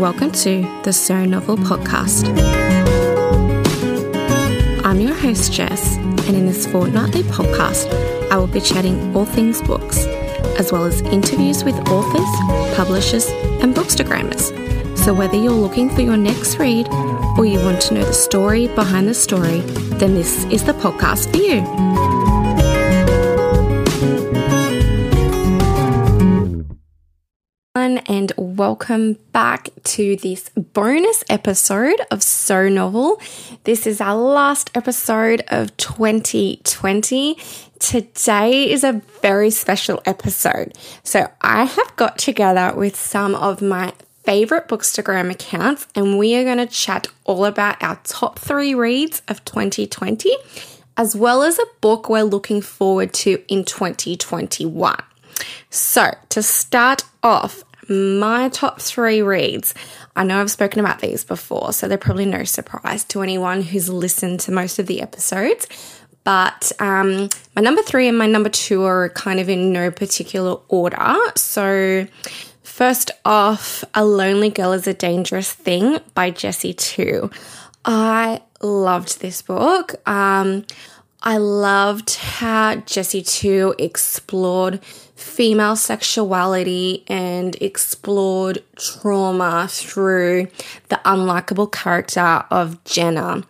welcome to the So Novel podcast. I'm your host, Jess, and in this fortnightly podcast, I will be chatting all things books, as well as interviews with authors, publishers, and bookstagrammers. So, whether you're looking for your next read or you want to know the story behind the story, then this is the podcast for you. and welcome back to this bonus episode of So Novel. This is our last episode of 2020. Today is a very special episode. So, I have got together with some of my favorite Bookstagram accounts, and we are going to chat all about our top three reads of 2020, as well as a book we're looking forward to in 2021. So, to start off, my top three reads. I know I've spoken about these before, so they're probably no surprise to anyone who's listened to most of the episodes. But um, my number three and my number two are kind of in no particular order. So, first off, A Lonely Girl is a Dangerous Thing by Jessie Tu. I loved this book. Um, I loved how Jessie Tu explored female sexuality and explored trauma through the unlikable character of Jenna.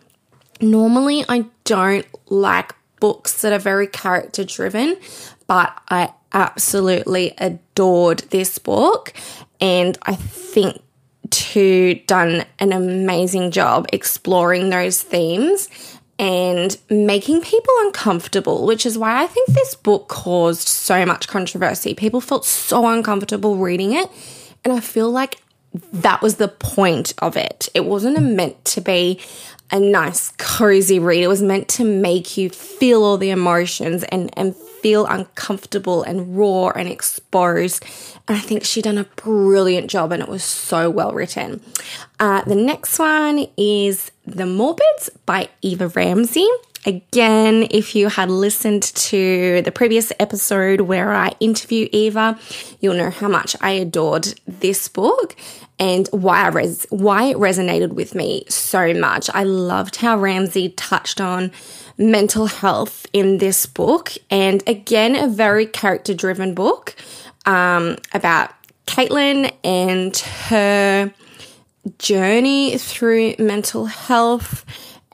Normally, I don't like books that are very character driven, but I absolutely adored this book, and I think Tu done an amazing job exploring those themes and making people uncomfortable, which is why I think this book caused so much controversy. People felt so uncomfortable reading it, and I feel like that was the point of it. It wasn't meant to be a nice, cozy read. It was meant to make you feel all the emotions and, and feel uncomfortable and raw and exposed. And I think she done a brilliant job and it was so well written. Uh, the next one is The Morbids by Ewa Ramsey. Again, if you had listened to the previous episode where I interview Eva, you'll know how much I adored this book and why I res- why it resonated with me so much. I loved how Ramsey touched on mental health in this book, and again, a very character driven book um, about Caitlin and her journey through mental health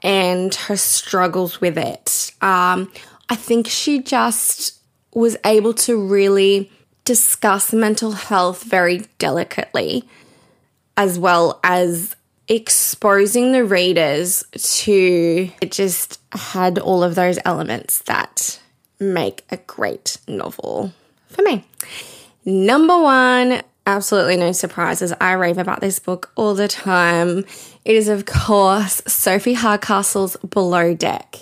and her struggles with it. Um, I think she just was able to really discuss mental health very delicately, as well as exposing the readers to it just had all of those elements that make a great novel for me. Number one, absolutely no surprises. I rave about this book all the time. It is, of course, Sophie Hardcastle's Below Deck.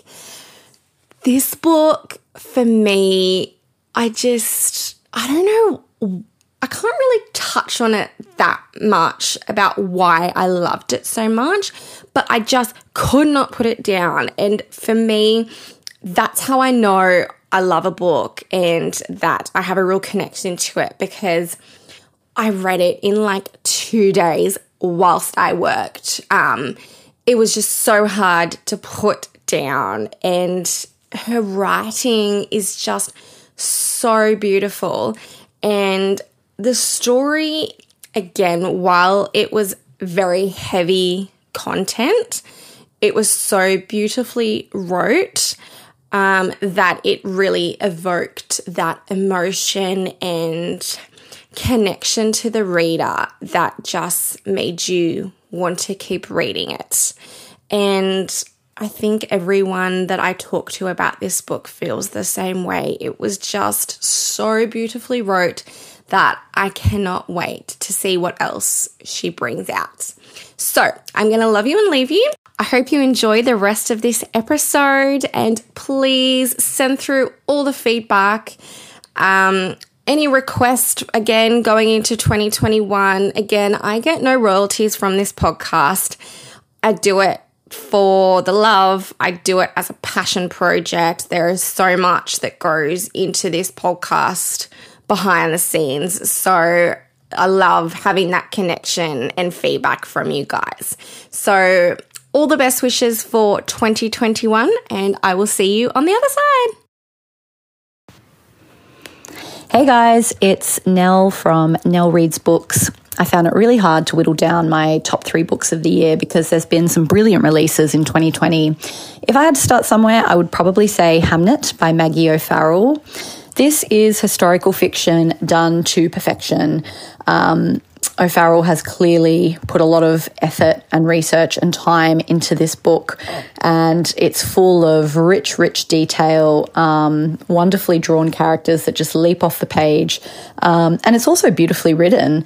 This book, for me, I just, I don't know I can't really touch on it that much about why I loved it so much, but I just could not put it down. And for me, that's how I know I love a book and that I have a real connection to it because I read it in like two days whilst I worked. Um, it was just so hard to put down, and her writing is just so beautiful. And the story, again, while it was very heavy content, it was so beautifully wrote um, that it really evoked that emotion and connection to the reader that just made you want to keep reading it. And I think everyone that I talk to about this book feels the same way. It was just so beautifully wrote that I cannot wait to see what else she brings out. So I'm going to love you and leave you. I hope you enjoy the rest of this episode and please send through all the feedback. Um, any request again going into 2021. Again, I get no royalties from this podcast. I do it for the love. I do it as a passion project. There is so much that goes into this podcast behind the scenes. So I love having that connection and feedback from you guys. So, all the best wishes for 2021, and I will see you on the other side. Hey guys, it's Nell from Nell Reads Books. I found it really hard to whittle down my top three books of the year because there's been some brilliant releases in 2020. If I had to start somewhere, I would probably say Hamnet by Maggie O'Farrell. This is historical fiction done to perfection. Um, O'Farrell has clearly put a lot of effort and research and time into this book, and it's full of rich, rich detail, um, wonderfully drawn characters that just leap off the page, um, and it's also beautifully written.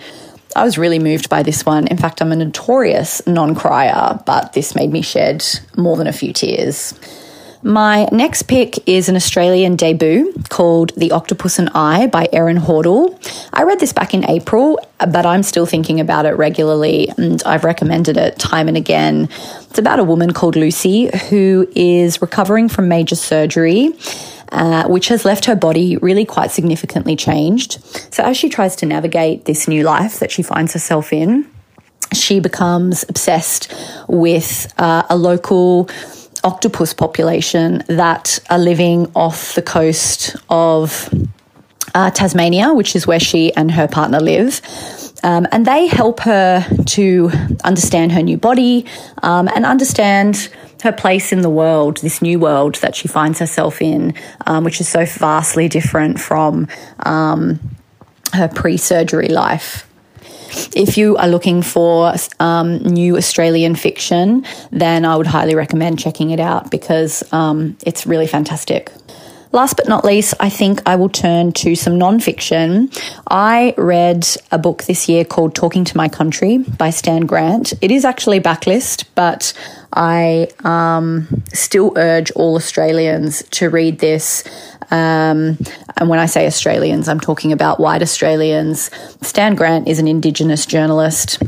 I was really moved by this one. In fact, I'm a notorious non crier, but this made me shed more than a few tears. My next pick is an Australian debut called The Octopus and I by Erin Hortle. I read this back in April, but I'm still thinking about it regularly and I've recommended it time and again. It's about a woman called Lucy who is recovering from major surgery uh, which has left her body really quite significantly changed. So, as she tries to navigate this new life that she finds herself in, she becomes obsessed with uh, a local octopus population that are living off the coast of uh, Tasmania, which is where she and her partner live. Um, and they help her to understand her new body um, and understand her place in the world, this new world that she finds herself in, um, which is so vastly different from um, her pre surgery life. If you are looking for um, new Australian fiction, then I would highly recommend checking it out because um, it's really fantastic. Last but not least, I think I will turn to some nonfiction. I read a book this year called Talking to My Country by Stan Grant. It is actually backlist, but I um, still urge all Australians to read this. Um, and when I say Australians, I'm talking about white Australians. Stan Grant is an Indigenous journalist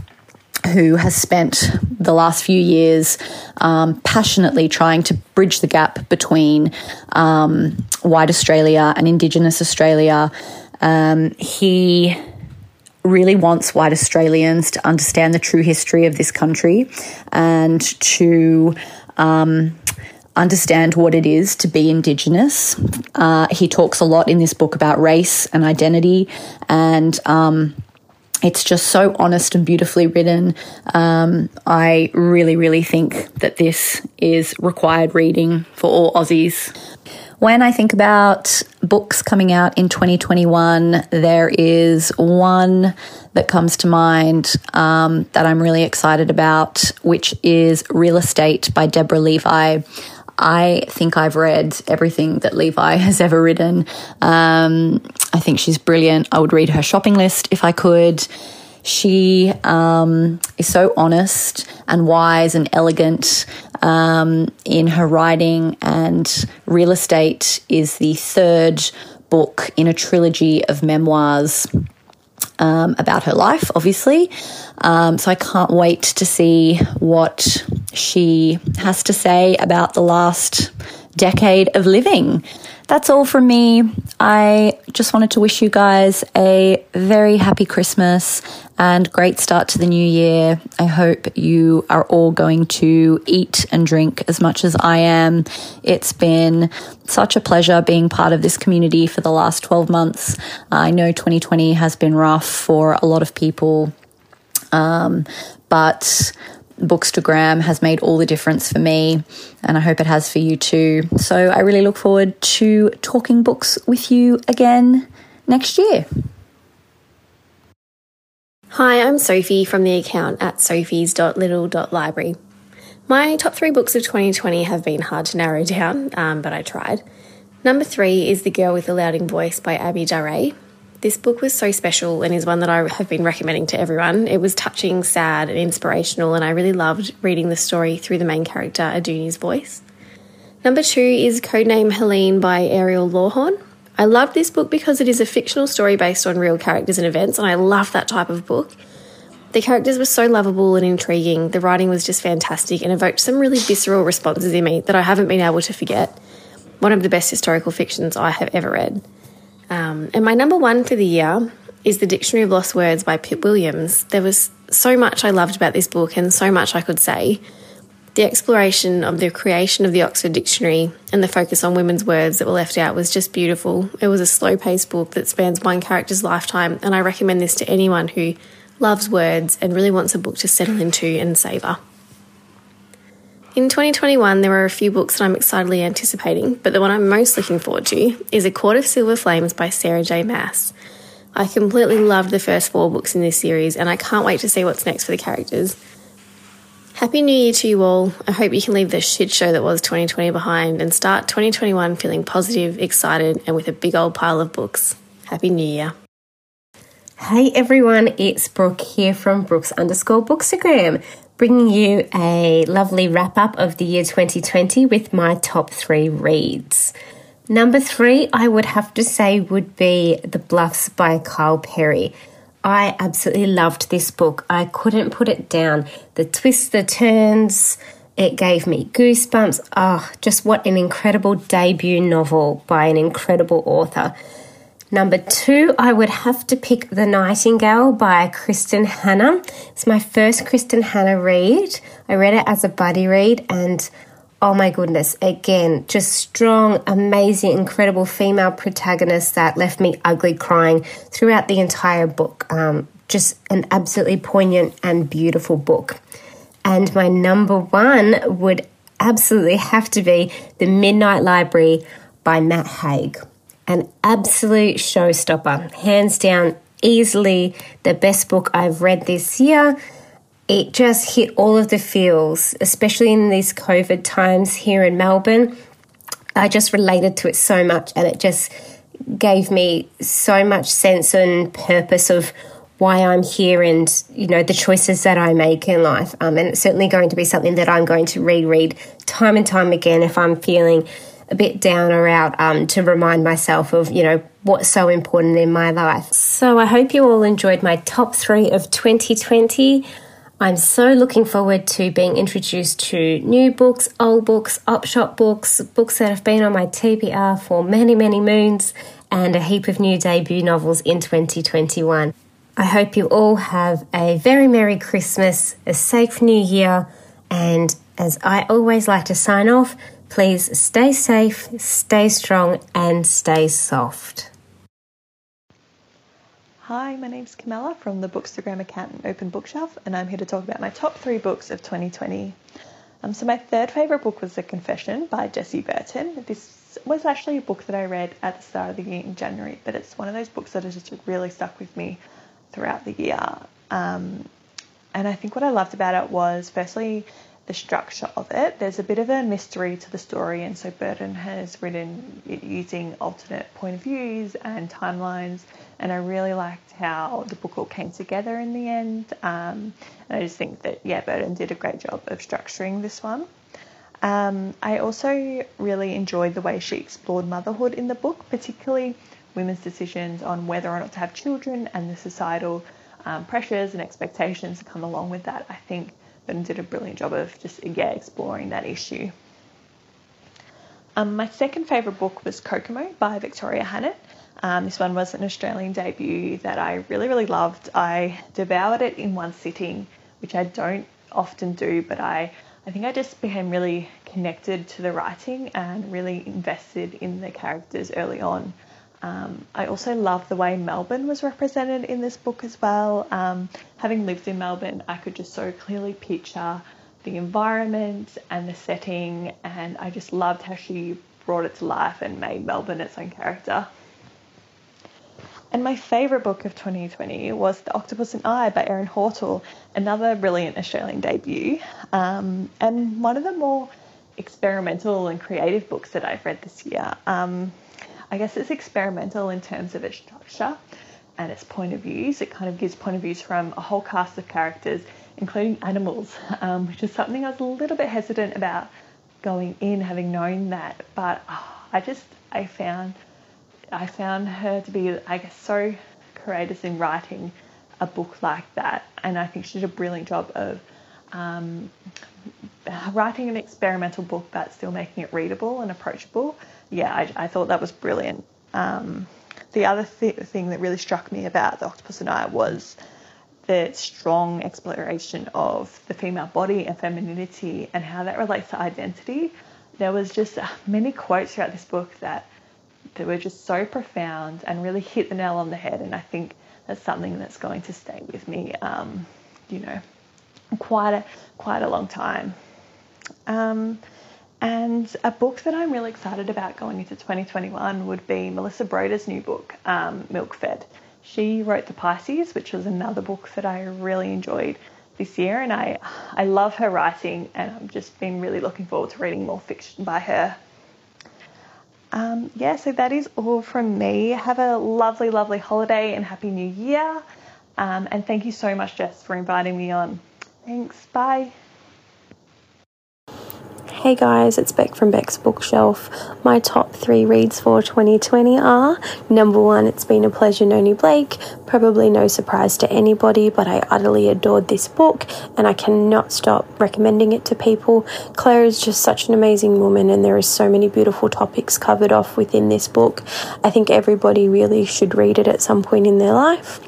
who has spent the last few years um, passionately trying to bridge the gap between um, white Australia and Indigenous Australia. Um, he really wants white Australians to understand the true history of this country and to um, understand what it is to be Indigenous. Uh, he talks a lot in this book about race and identity and um, it's just so honest and beautifully written. Um, I really, really think that this is required reading for all Aussies. When I think about books coming out in 2021, there is one that comes to mind um, that I'm really excited about, which is Real Estate by Deborah Levy. I think I've read everything that Levy has ever written. Um, I think she's brilliant. I would read her shopping list if I could. She um, is so honest and wise and elegant um, in her writing, and Real Estate is the third book in a trilogy of memoirs um, about her life, obviously. Um, so I can't wait to see what she has to say about the last decade of living. That's all from me. I just wanted to wish you guys a very happy Christmas and great start to the new year. I hope you are all going to eat and drink as much as I am. It's been such a pleasure being part of this community for the last 12 months. I know 2020 has been rough for a lot of people. Um, but Bookstagram has made all the difference for me, and I hope it has for you too. So I really look forward to talking books with you again next year. Hi, I'm Sophie from the account at sophies.little.library. My top three books of 2020 have been hard to narrow down, um, but I tried. Number three is The Girl with the Louding Voice by Abi Daré. This book was so special and is one that I have been recommending to everyone. It was touching, sad, and inspirational, and I really loved reading the story through the main character, Adunni's voice. Number two is Codename Helene by Ariel Lawhon. I love this book because it is a fictional story based on real characters and events, and I love that type of book. The characters were so lovable and intriguing, the writing was just fantastic and evoked some really visceral responses in me that I haven't been able to forget. One of the best historical fictions I have ever read. Um, and my number one for the year is The Dictionary of Lost Words by Pip Williams. There was so much I loved about this book and so much I could say. The exploration of the creation of the Oxford Dictionary and the focus on women's words that were left out was just beautiful. It was a slow paced book that spans one character's lifetime, and I recommend this to anyone who loves words and really wants a book to settle into and savour. In 2021, there are a few books that I'm excitedly anticipating, but the one I'm most looking forward to is A Court of Silver Flames by Sarah J. Maas. I completely loved the first four books in this series, and I can't wait to see what's next for the characters. Happy New Year to you all. I hope you can leave the shit show that was 2020 behind and start 2021 feeling positive, excited, and with a big old pile of books. Happy New Year. Hey everyone, it's Brooke here from Brooks underscore Bookstagram bringing you a lovely wrap up of the year 2020 with my top three reads. Number three, I would have to say, would be The Bluffs by Kyle Perry. I absolutely loved this book. I couldn't put it down. The twists, the turns, it gave me goosebumps. Ah, oh, just what an incredible debut novel by an incredible author. Number two, I would have to pick The Nightingale by Kristin Hannah. It's my first Kristin Hannah read. I read it as a buddy read, and oh my goodness, again, just strong, amazing, incredible female protagonist that left me ugly crying throughout the entire book. Um, just an absolutely poignant and beautiful book. And my number one would absolutely have to be The Midnight Library by Matt Haig an absolute showstopper. Hands down, easily the best book I've read this year. It just hit all of the feels, especially in these COVID times here in Melbourne. I just related to it so much and it just gave me so much sense and purpose of why I'm here and you know the choices that I make in life. Um, and it's certainly going to be something that I'm going to reread time and time again if I'm feeling a bit down or out um, to remind myself of, you know, what's so important in my life. So I hope you all enjoyed my top three of 2020. I'm so looking forward to being introduced to new books, old books, upshot books, books that have been on my TBR for many, many moons, and a heap of new debut novels in 2021. I hope you all have a very Merry Christmas, a safe New Year, and as I always like to sign off, Please stay safe, stay strong, and stay soft. Hi, my name's Camilla from the Bookstagram account and Open Bookshelf, and I'm here to talk about my top three books of 2020. Um, so, my third favourite book was The Confession by Jessie Burton. This was actually a book that I read at the start of the year in January, but it's one of those books that has just really stuck with me throughout the year. Um, and I think what I loved about it was, firstly, the structure of it. There's a bit of a mystery to the story, and so Burton has written it using alternate point of views and timelines. And I really liked how the book all came together in the end. Um, and I just think that, yeah, Burton did a great job of structuring this one. Um, I also really enjoyed the way she explored motherhood in the book, particularly women's decisions on whether or not to have children and the societal um, pressures and expectations that come along with that. I think and did a brilliant job of just yeah exploring that issue. Um, my second favourite book was Kokomo by Victoria Hannan. Um, this one was an Australian debut that I really, really loved. I devoured it in one sitting, which I don't often do, but I, I think I just became really connected to the writing and really invested in the characters early on. Um, I also love the way Melbourne was represented in this book as well. Um, having lived in Melbourne, I could just so clearly picture the environment and the setting, and I just loved how she brought it to life and made Melbourne its own character. And my favourite book of 2020 was The Octopus and I by Erin Hortle, another brilliant Australian debut, um, and one of the more experimental and creative books that I've read this year. Um, I guess it's experimental in terms of its structure and its point of views. It kind of gives point of views from a whole cast of characters, including animals, um, which is something I was a little bit hesitant about going in, having known that. But oh, I just I found I found her to be I guess so courageous in writing a book like that, and I think she did a brilliant job of um, writing an experimental book but still making it readable and approachable yeah, I, I thought that was brilliant. Um, the other th- thing that really struck me about The Octopus and I was the strong exploration of the female body and femininity and how that relates to identity. There was just many quotes throughout this book that, that were just so profound and really hit the nail on the head. And I think that's something that's going to stay with me, um, you know, quite a quite a long time. Um, and a book that I'm really excited about going into 2021 would be Melissa Broder's new book, um, Milk Fed. She wrote The Pisces, which was another book that I really enjoyed this year, and I I love her writing, and I've just been really looking forward to reading more fiction by her. Um, yeah, so that is all from me. Have a lovely, lovely holiday and happy new year. Um, and thank you so much, Jess, for inviting me on. Thanks. Bye. Hey guys, it's Beck from Beck's Bookshelf. My top three reads for 2020 are number one, It's Been a Pleasure, Noni Blake. Probably no surprise to anybody, but I utterly adored this book and I cannot stop recommending it to people. Claire is just such an amazing woman, and there are so many beautiful topics covered off within this book. I think everybody really should read it at some point in their life.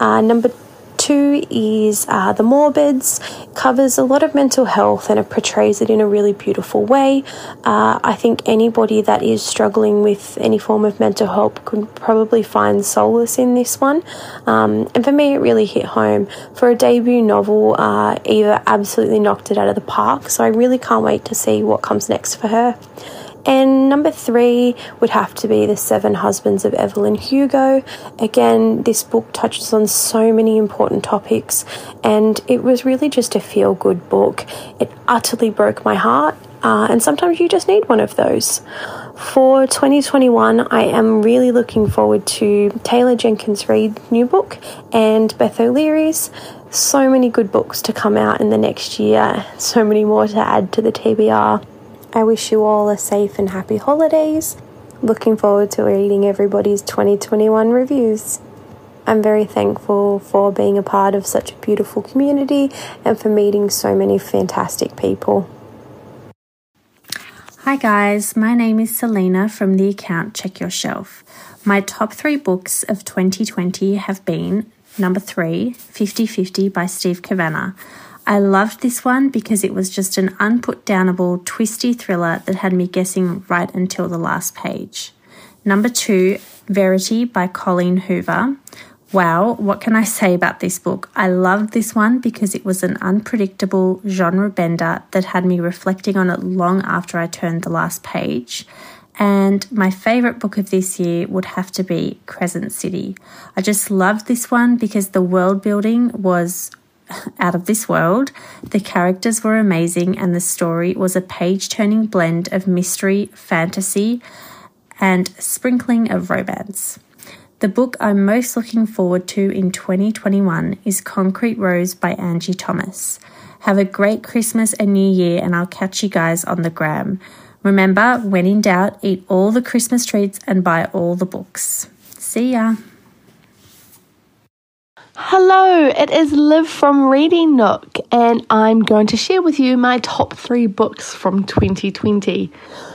Uh, number two is uh, The Morbids, covers a lot of mental health and it portrays it in a really beautiful way. Uh, I think anybody that is struggling with any form of mental health could probably find solace in this one. Um, and for me, it really hit home. For a debut novel, uh, Ewa absolutely knocked it out of the park, so I really can't wait to see what comes next for her. And number three would have to be The Seven Husbands of Evelyn Hugo. Again, this book touches on so many important topics, and it was really just a feel good book. It utterly broke my heart, uh, and sometimes you just need one of those. For 2021, I am really looking forward to Taylor Jenkins Reid's new book and Beth O'Leary's. So many good books to come out in the next year, so many more to add to the TBR. I wish you all a safe and happy holidays. Looking forward to reading everybody's 2021 reviews. I'm very thankful for being a part of such a beautiful community and for meeting so many fantastic people. Hi guys, my name is Selena from the account Check Your Shelf. My top three books of 2020 have been number three, 50 50 by Steve Cavanagh. I loved this one because it was just an unputdownable, twisty thriller that had me guessing right until the last page. Number two, Verity by Colleen Hoover. Wow, what can I say about this book? I loved this one because it was an unpredictable genre bender that had me reflecting on it long after I turned the last page. And my favourite book of this year would have to be Crescent City. I just loved this one because the world building was out of this world. The characters were amazing, and the story was a page turning blend of mystery, fantasy, and sprinkling of romance. The book I'm most looking forward to in 2021 is Concrete Rose by Angie Thomas. Have a great Christmas and New Year, and I'll catch you guys on the gram. Remember, when in doubt, eat all the Christmas treats and buy all the books. See ya! Hello, it is Liv from Reading Nook, and I'm going to share with you my top three books from 2020.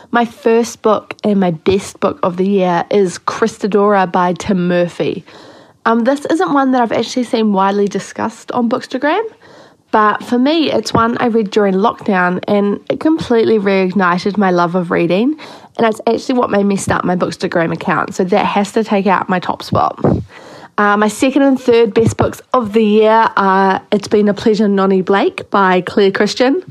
My first book and my best book of the year is Christadora by Tim Murphy. Um, this isn't one that I've actually seen widely discussed on Bookstagram, but for me, it's one I read during lockdown and it completely reignited my love of reading. And it's actually what made me start my Bookstagram account, so that has to take out my top spot. Uh, my second and third best books of the year are It's Been a Pleasure, Noni Blake by Claire Christian.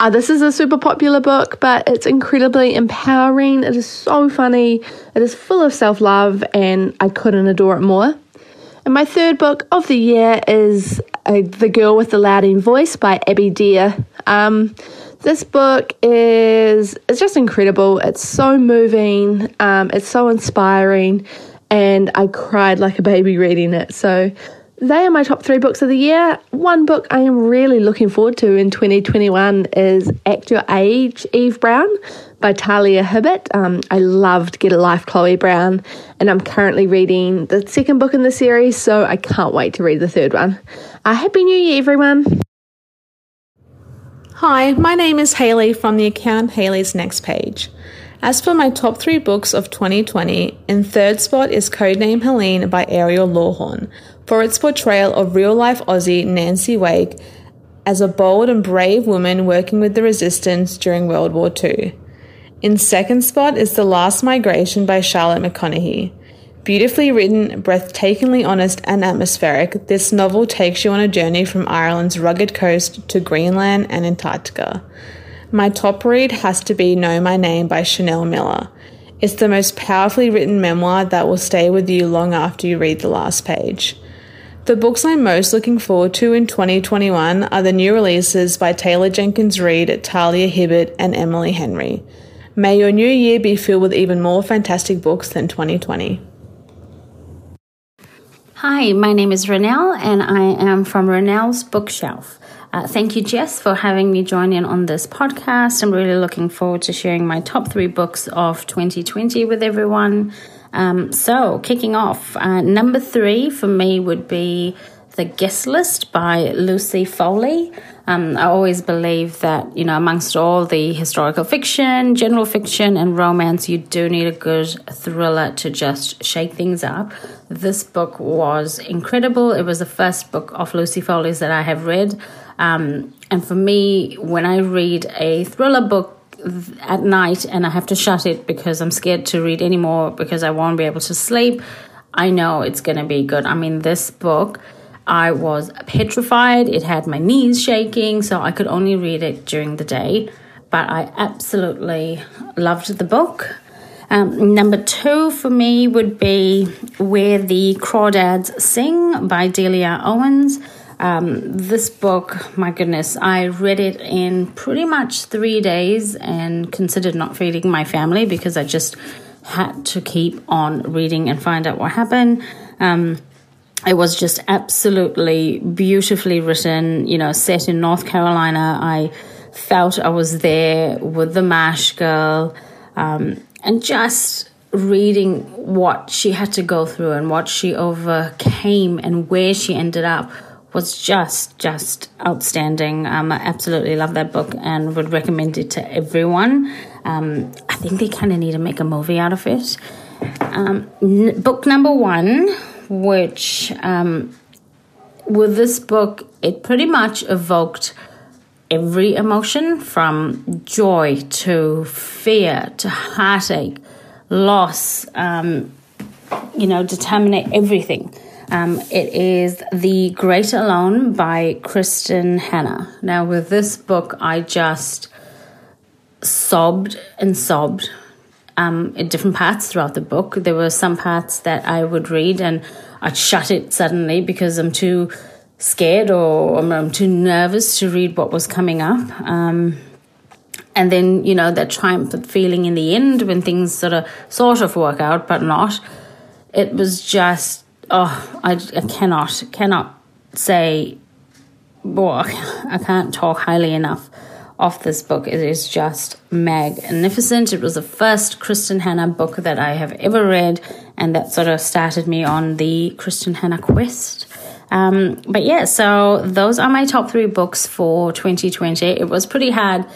Uh, this is a super popular book, but it's incredibly empowering. It is so funny. It is full of self love, and I couldn't adore it more. And my third book of the year is uh, The Girl with the Louding Voice by Abby Deer. Um, this book is it's just incredible. It's so moving. Um, it's so inspiring and I cried like a baby reading it. So they are my top three books of the year. One book I am really looking forward to in 2021 is Act Your Age, Eve Brown by Talia Hibbert. Um, I loved Get a Life, Chloe Brown, and I'm currently reading the second book in the series, so I can't wait to read the third one. Uh, Happy New Year, everyone! Hi, my name is Haley from the account Haley's Next Page. As for my top three books of 2020, in third spot is Codename Helene by Ariel Lawhon for its portrayal of real life Aussie Nancy Wake as a bold and brave woman working with the resistance during World War II. In second spot is The Last Migration by Charlotte McConaghy. Beautifully written, breathtakingly honest, and atmospheric, this novel takes you on a journey from Ireland's rugged coast to Greenland and Antarctica. My top read has to be Know My Name by Chanel Miller. It's the most powerfully written memoir that will stay with you long after you read the last page. The books I'm most looking forward to in 2021 are the new releases by Taylor Jenkins Reid, Talia Hibbert, and Emily Henry. May your new year be filled with even more fantastic books than 2020. Hi, my name is Renelle, and I am from Renelle's Bookshelf. Uh, thank you, Jess, for having me join in on this podcast. I'm really looking forward to sharing my top three books of 2020 with everyone. Um, so, kicking off, uh, number three for me would be The Guest List by Lucy Foley. Um, I always believe that, you know, amongst all the historical fiction, general fiction, and romance, you do need a good thriller to just shake things up. This book was incredible. It was the first book of Lucy Foley's that I have read. Um, and for me, when I read a thriller book, at night and I have to shut it because I'm scared to read anymore because I won't be able to sleep, I know it's going to be good. I mean, this book, I was petrified. It had my knees shaking, so I could only read it during the day. But I absolutely loved the book. Um, number two for me would be Where the Crawdads Sing by Delia Owens. Um, this book, my goodness, I read it in pretty much three days and considered not feeding my family because I just had to keep on reading and find out what happened. Um, it was just absolutely beautifully written, you know, set in North Carolina. I felt I was there with the MASH girl um, and just reading what she had to go through and what she overcame and where she ended up was just just outstanding. Um, I absolutely love that book and would recommend it to everyone. Um, I think they kind of need to make a movie out of it. Um, n- book number one, which um, with this book, it pretty much evoked every emotion from joy to fear to heartache, loss, um, you know, determinate everything. Um, it is The Great Alone by Kristin Hannah. Now, with this book, I just sobbed and sobbed um, in different parts throughout the book. There were some parts that I would read and I'd shut it suddenly because I'm too scared or I'm too nervous to read what was coming up. Um, and then, you know, that triumphant feeling in the end when things sort of sort of work out, but not. It was just oh, I, I cannot, cannot say, boy, I can't talk highly enough of this book. It is just magnificent. It was the first Kristin Hannah book that I have ever read, and that sort of started me on the Kristin Hannah quest. Um, but yeah, so those are my top three books for 2020. It was pretty hard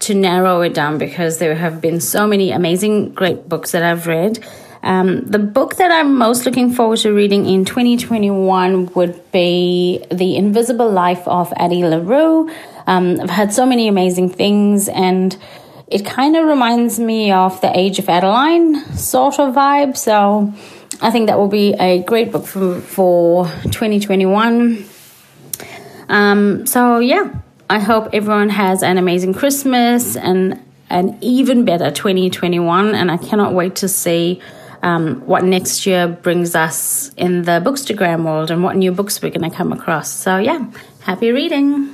to narrow it down because there have been so many amazing, great books that I've read. Um, the book that I'm most looking forward to reading in 2021 would be The Invisible Life of Addie LaRue. Um, I've heard so many amazing things, and it kind of reminds me of The Age of Adaline sort of vibe. So I think that will be a great book for, for 2021. Um, so, yeah, I hope everyone has an amazing Christmas and an even better 2021, and I cannot wait to see um, what next year brings us in the Bookstagram world and what new books we're going to come across. So, yeah, happy reading.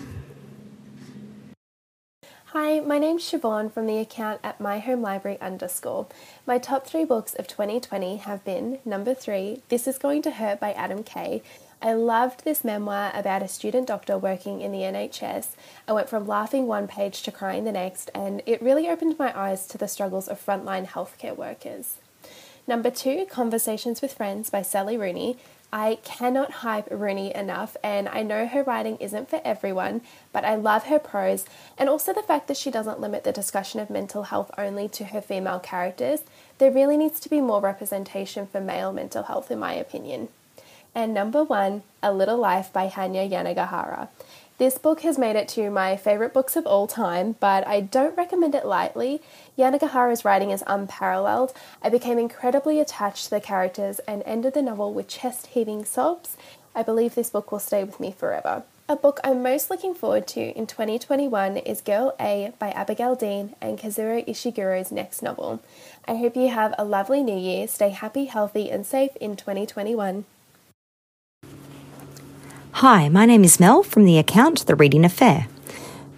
Hi, my name's Siobhan from the account at My Home Library underscore. My top three books of 2020 have been number three, This Is Going to Hurt by Adam Kay. I loved this memoir about a student doctor working in the NHS. I went from laughing one page to crying the next, and it really opened my eyes to the struggles of frontline healthcare workers. Number two, Conversations with Friends by Sally Rooney. I cannot hype Rooney enough, and I know her writing isn't for everyone, but I love her prose and also the fact that she doesn't limit the discussion of mental health only to her female characters. There really needs to be more representation for male mental health, in my opinion. And number one, A Little Life by Hanya Yanagihara. This book has made it to my favourite books of all time, but I don't recommend it lightly. Yanagihara's writing is unparalleled. I became incredibly attached to the characters and ended the novel with chest heaving sobs. I believe this book will stay with me forever. A book I'm most looking forward to in 2021 is Girl A by Abigail Dean and Kazuo Ishiguro's next novel. I hope you have a lovely new year, stay happy, healthy, and safe in 2021. Hi, my name is Mel from the account The Reading Affair.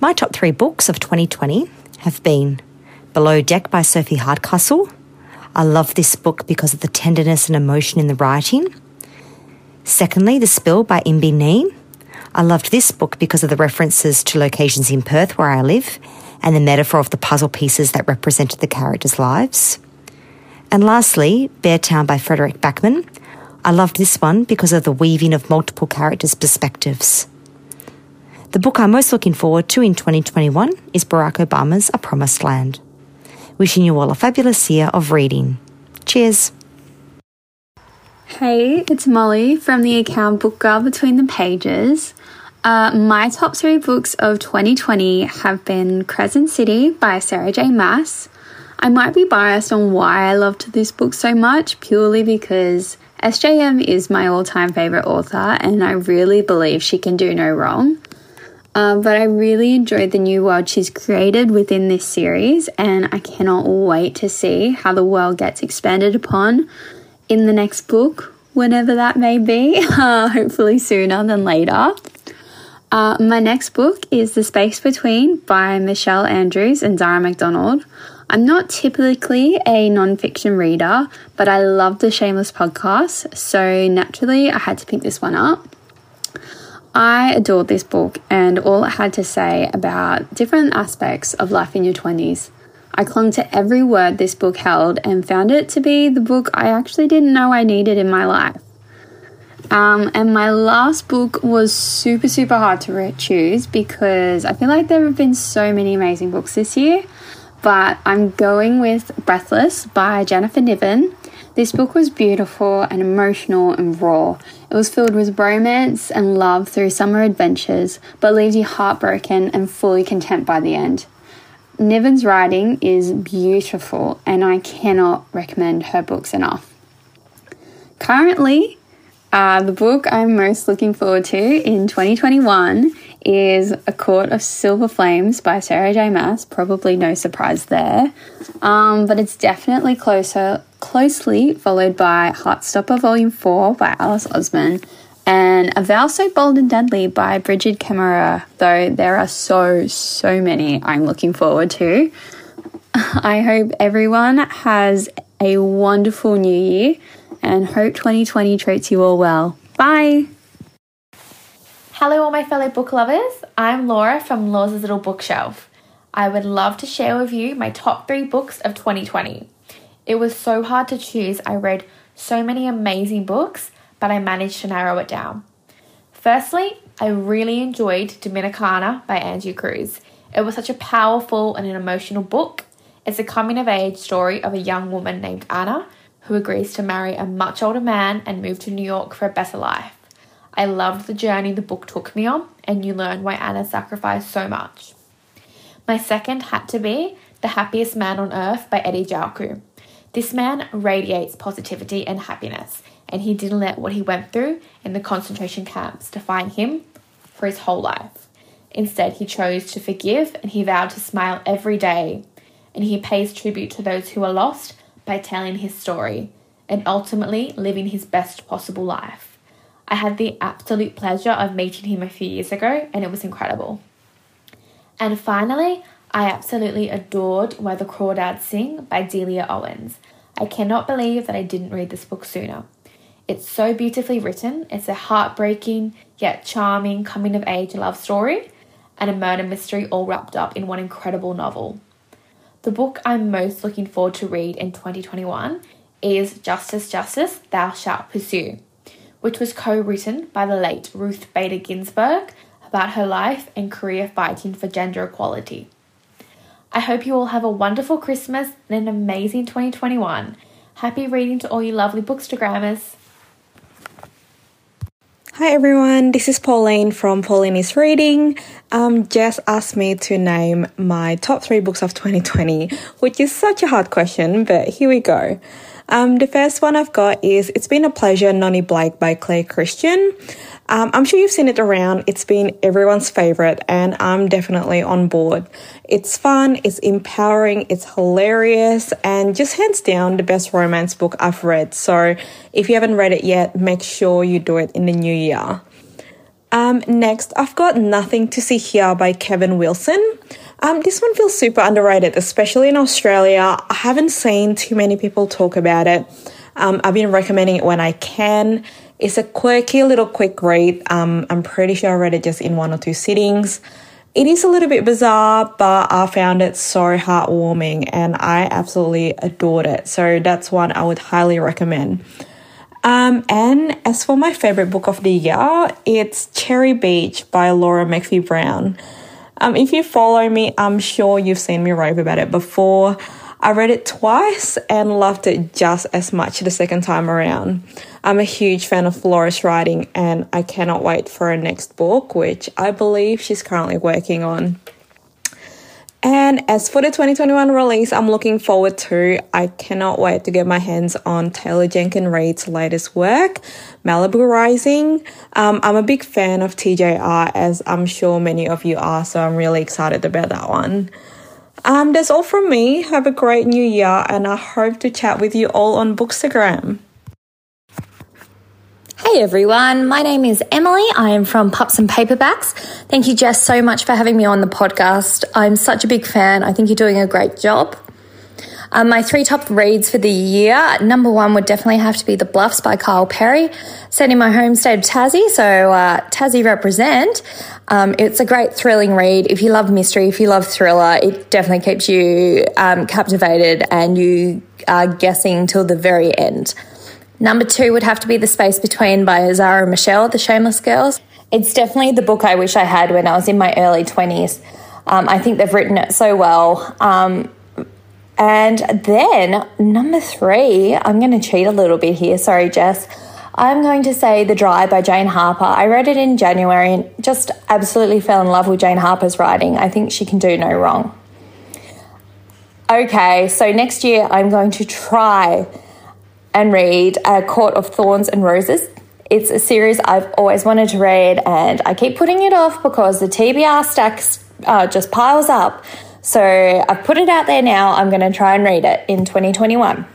My top three books of 2020 have been Below Deck by Sophie Hardcastle. I love this book because of the tenderness and emotion in the writing. Secondly, The Spill by Imbi Nee. I loved this book because of the references to locations in Perth where I live and the metaphor of the puzzle pieces that represented the characters' lives. And lastly, Bear Town by Fredrik Backman. I loved this one because of the weaving of multiple characters' perspectives. The book I'm most looking forward to in 2021 is Barack Obama's A Promised Land. Wishing you all a fabulous year of reading. Cheers. Hey, it's Molly from the account Book Girl Between the Pages. Uh, my top three books of 2020 have been Crescent City by Sarah J. Maas. I might be biased on why I loved this book so much, purely because SJM is my all time favourite author, and I really believe she can do no wrong. Um, but I really enjoyed the new world she's created within this series, and I cannot wait to see how the world gets expanded upon in the next book, whenever that may be, uh, hopefully sooner than later. Uh, my next book is The Space Between by Michelle Andrews and Zara McDonald. I'm not typically a nonfiction reader, but I love the Shameless podcast, so naturally I had to pick this one up. I adored this book and all it had to say about different aspects of life in your 20s. I clung to every word this book held and found it to be the book I actually didn't know I needed in my life. Um, and my last book was super, super hard to choose because I feel like there have been so many amazing books this year but I'm going with Breathless by Jennifer Niven. This book was beautiful and emotional and raw. It was filled with romance and love through summer adventures, but leaves you heartbroken and fully content by the end. Niven's writing is beautiful, and I cannot recommend her books enough. Currently, uh, the book I'm most looking forward to in 2021 is A Court of Silver Flames by Sarah J. Maas. Probably no surprise there. Um, but it's definitely closer, closely followed by Heartstopper Volume 4 by Alice Oseman and A Vow So Bold and Deadly by Brigid Kemmerer, though there are so, so many I'm looking forward to. I hope everyone has a wonderful new year and hope 2020 treats you all well. Bye! Hello, all my fellow book lovers. I'm Laura from Laura's Little Bookshelf. I would love to share with you my top three books of 2020. It was so hard to choose. I read so many amazing books, but I managed to narrow it down. Firstly, I really enjoyed Dominicana by Angie Cruz. It was such a powerful and an emotional book. It's a coming of age story of a young woman named Anna who agrees to marry a much older man and move to New York for a better life. I loved the journey the book took me on, and you learn why Anna sacrificed so much. My second had to be The Happiest Man on Earth by Eddie Jaku. This man radiates positivity and happiness, and he didn't let what he went through in the concentration camps define him for his whole life. Instead, he chose to forgive and he vowed to smile every day. And he pays tribute to those who are lost by telling his story and ultimately living his best possible life. I had the absolute pleasure of meeting him a few years ago, and it was incredible. And finally, I absolutely adored Where the Crawdads Sing by Delia Owens. I cannot believe that I didn't read this book sooner. It's so beautifully written, it's a heartbreaking yet charming coming of age love story and a murder mystery all wrapped up in one incredible novel. The book I'm most looking forward to read in 2021 is Justice, Justice, Thou Shalt Pursue which was co written by the late Ruth Bader Ginsburg about her life and career fighting for gender equality. I hope you all have a wonderful Christmas and an amazing 2021. Happy reading to all you lovely bookstagrammers. Hi everyone, this is Pauline from Pauline is Reading. Um, Jess asked me to name my top three books of 2020, which is such a hard question, but here we go. Um, the first one I've got is It's Been a Pleasure, Noni Blake by Claire Christian. Um, I'm sure you've seen it around. It's been everyone's favorite, and I'm definitely on board. It's fun, it's empowering, it's hilarious, and just hands down the best romance book I've read. So if you haven't read it yet, make sure you do it in the new year. Um, next, I've got Nothing to See Here by Kevin Wilson. Um, this one feels super underrated, especially in Australia. I haven't seen too many people talk about it. Um, I've been recommending it when I can. It's a quirky little quick read. Um, I'm pretty sure I read it just in one or two sittings. It is a little bit bizarre, but I found it so heartwarming and I absolutely adored it. So that's one I would highly recommend. Um, and as for my favorite book of the year, it's Cherry Beach by Laura McPhee-Browne. Um, if you follow me, I'm sure you've seen me rave about it before. I read it twice and loved it just as much the second time around. I'm a huge fan of Laura's writing and I cannot wait for her next book, which I believe she's currently working on. And as for the 2021 release, I'm looking forward to. I cannot wait to get my hands on Taylor Jenkins Reid's latest work, Malibu Rising. Um, I'm a big fan of TJR, as I'm sure many of you are, so I'm really excited about that one. Um, that's all from me. Have a great new year, and I hope to chat with you all on Bookstagram. Hey everyone, my name is Emily. I am from Pups and Paperbacks. Thank you, Jess, so much for having me on the podcast. I'm such a big fan. I think you're doing a great job. Um, my three top reads for the year number one would definitely have to be The Bluffs by Kyle Perry, set in my home state of Tassie, so uh, Tassie represent. Um, it's a great thrilling read. If you love mystery, if you love thriller, it definitely keeps you um, captivated and you are guessing till the very end. Number two would have to be The Space Between by Zara Michelle, The Shameless Girls. It's definitely the book I wish I had when I was in my early 20s. Um, I think they've written it so well. Um, and then number three, I'm going to cheat a little bit here. Sorry, Jess. I'm going to say The Dry by Jane Harper. I read it in January and just absolutely fell in love with Jane Harper's writing. I think she can do no wrong. Okay, so next year I'm going to try and read A Court of Thorns and Roses. It's a series I've always wanted to read, and I keep putting it off because the TBR stacks uh, just piles up. So I've put it out there now. I'm going to try and read it in 2021.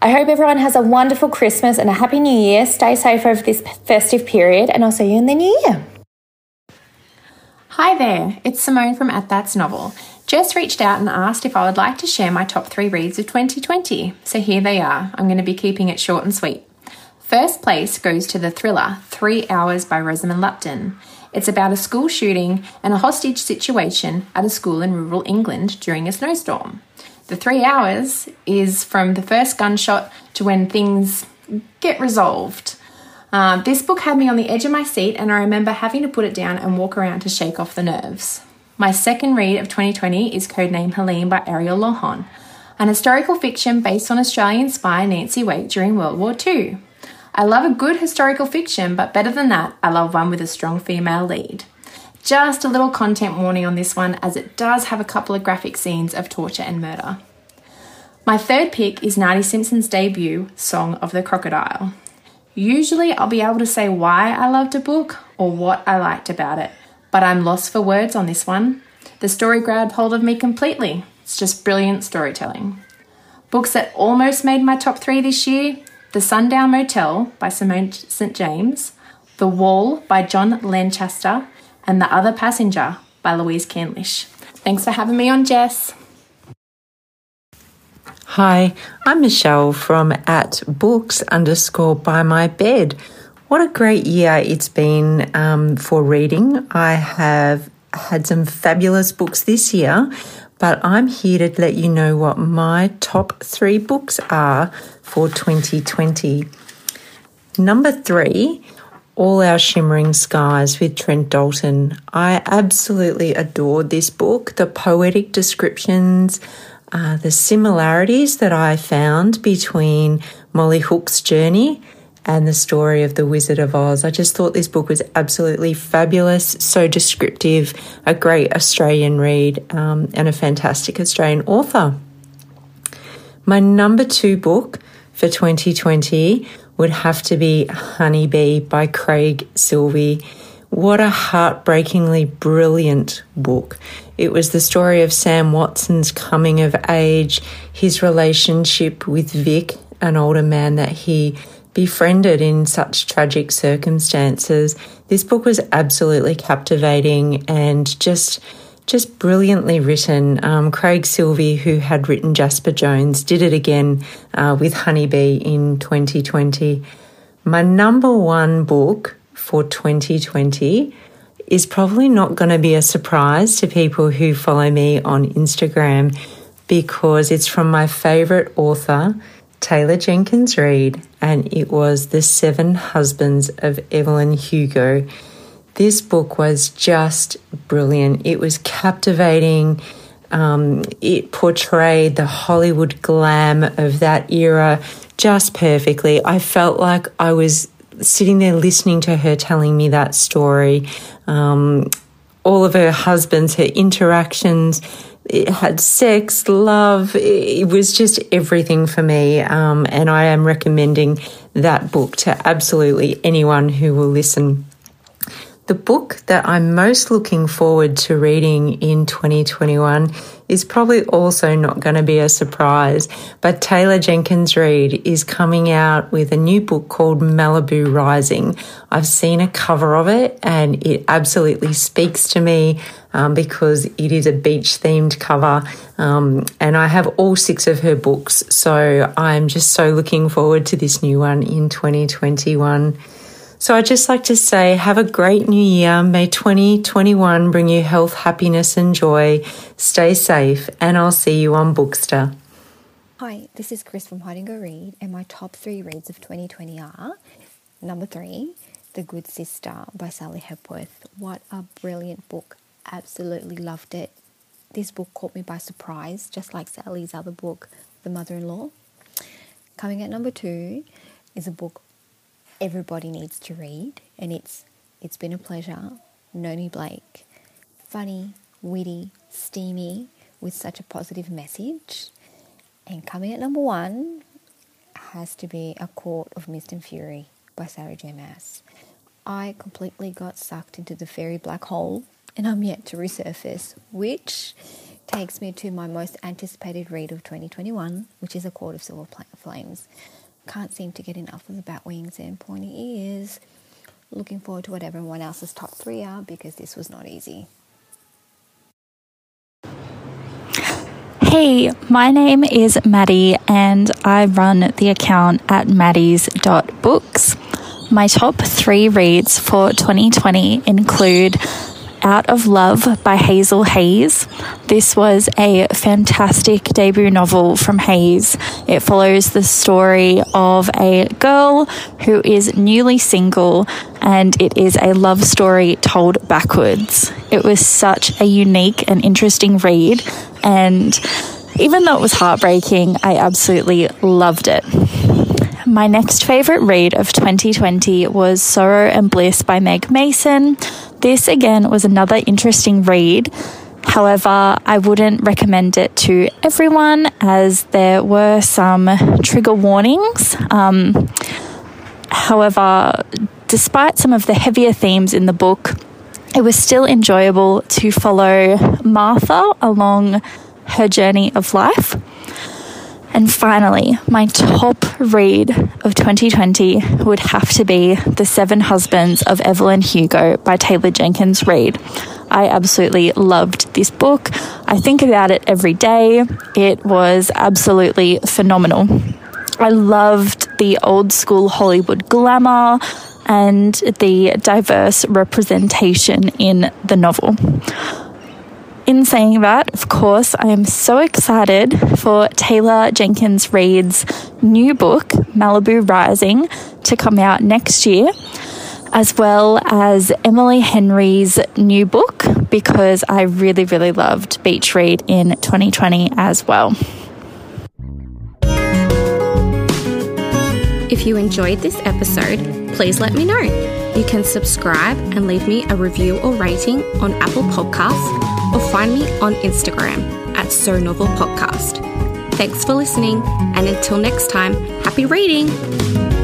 I hope everyone has a wonderful Christmas and a happy new year. Stay safe over this festive period, and I'll see you in the new year. Hi there, it's Simone from At That's Novel. Jess reached out and asked if I would like to share my top three reads of 2020. So here they are. I'm going to be keeping it short and sweet. First place goes to the thriller Three Hours by Rosamund Lupton. It's about a school shooting and a hostage situation at a school in rural England during a snowstorm. The three hours is from the first gunshot to when things get resolved. Uh, this book had me on the edge of my seat, and I remember having to put it down and walk around to shake off the nerves. My second read of 2020 is Codename Helene by Ariel Lawhon, an historical fiction based on Australian spy Nancy Wake during World War II. I love a good historical fiction, but better than that, I love one with a strong female lead. Just a little content warning on this one, as it does have a couple of graphic scenes of torture and murder. My third pick is Nardi Simpson's debut, Song of the Crocodile. Usually, I'll be able to say why I loved a book or what I liked about it, but I'm lost for words on this one. The story grabbed hold of me completely. It's just brilliant storytelling. Books that almost made my top three this year The Sundown Motel by Simone St. James, The Wall by John Lanchester, and The Other Passenger by Louise Candlish. Thanks for having me on, Jess. Hi, I'm Michelle from at books underscore by my bed. What a great year it's been um, for reading. I have had some fabulous books this year, but I'm here to let you know what my top three books are for 2020. Number three, All Our Shimmering Skies with Trent Dalton. I absolutely adored this book. The poetic descriptions, uh, the similarities that I found between Molly Hook's journey and the story of the Wizard of Oz. I just thought this book was absolutely fabulous, so descriptive, a great Australian read, um, and a fantastic Australian author. My number two book for 2020 would have to be Honeybee by Craig Silvey. What a heartbreakingly brilliant book. It was the story of Sam Watson's coming of age, his relationship with Vic, an older man that he befriended in such tragic circumstances. This book was absolutely captivating and just just brilliantly written. Um, Craig Silvey, who had written Jasper Jones, did it again uh, with Honeybee in 2020. My number one book for 2020 is probably not going to be a surprise to people who follow me on Instagram because it's from my favourite author, Taylor Jenkins Reid, and it was The Seven Husbands of Evelyn Hugo. This book was just brilliant. It was captivating. Um, it portrayed the Hollywood glam of that era just perfectly. I felt like I was sitting there listening to her telling me that story. Um, all of her husbands, her interactions, it had sex, love. It was just everything for me. Um, and I am recommending that book to absolutely anyone who will listen. The book that I'm most looking forward to reading in 2021 is probably also not going to be a surprise, but Taylor Jenkins Reid is coming out with a new book called Malibu Rising. I've seen a cover of it and it absolutely speaks to me um, because it is a beach themed cover. Um, and I have all six of her books, so I'm just so looking forward to this new one in 2021. So I'd just like to say, have a great new year. May 2021 bring you health, happiness, and joy. Stay safe, and I'll see you on Bookster. Hi, this is Chris from Hide Go Read, and my top three reads of 2020 are number three, The Good Sister by Sally Hepworth. What a brilliant book! Absolutely loved it. This book caught me by surprise, just like Sally's other book, The Mother in Law. Coming at number two is a book everybody needs to read, and it's it's been a pleasure. Noni Blake, funny, witty, steamy, with such a positive message. And coming at number one has to be A Court of Mist and Fury by Sarah J. Maas. I completely got sucked into the fairy black hole and I'm yet to resurface, which takes me to my most anticipated read of 2021, which is A Court of Silver Flames. Can't seem to get enough of the bat wings and pointy ears. Looking forward to what everyone else's top three are because this was not easy. Hey, my name is Maddie and I run the account at maddies.books. My top three reads for 2020 include out of Love by Hazel Hayes. This was a fantastic debut novel from Hayes. It follows the story of a girl who is newly single and it is a love story told backwards. It was such a unique and interesting read and even though it was heartbreaking, I absolutely loved it. My next favourite read of 2020 was Sorrow and Bliss by Meg Mason. This again was another interesting read. However, I wouldn't recommend it to everyone as there were some trigger warnings. Um, however, despite some of the heavier themes in the book, it was still enjoyable to follow Martha along her journey of life. And finally, my top read of 2020 would have to be The Seven Husbands of Evelyn Hugo by Taylor Jenkins Reid. I absolutely loved this book. I think about it every day. It was absolutely phenomenal. I loved the old school Hollywood glamour and the diverse representation in the novel. In saying that, of course, I am so excited for Taylor Jenkins Reid's new book, Malibu Rising, to come out next year, as well as Emily Henry's new book, because I really, really loved Beach Read in 2020 as well. If you enjoyed this episode, please let me know. You can subscribe and leave me a review or rating on Apple Podcasts or find me on Instagram at So Novel Podcast. Thanks for listening, and until next time, happy reading!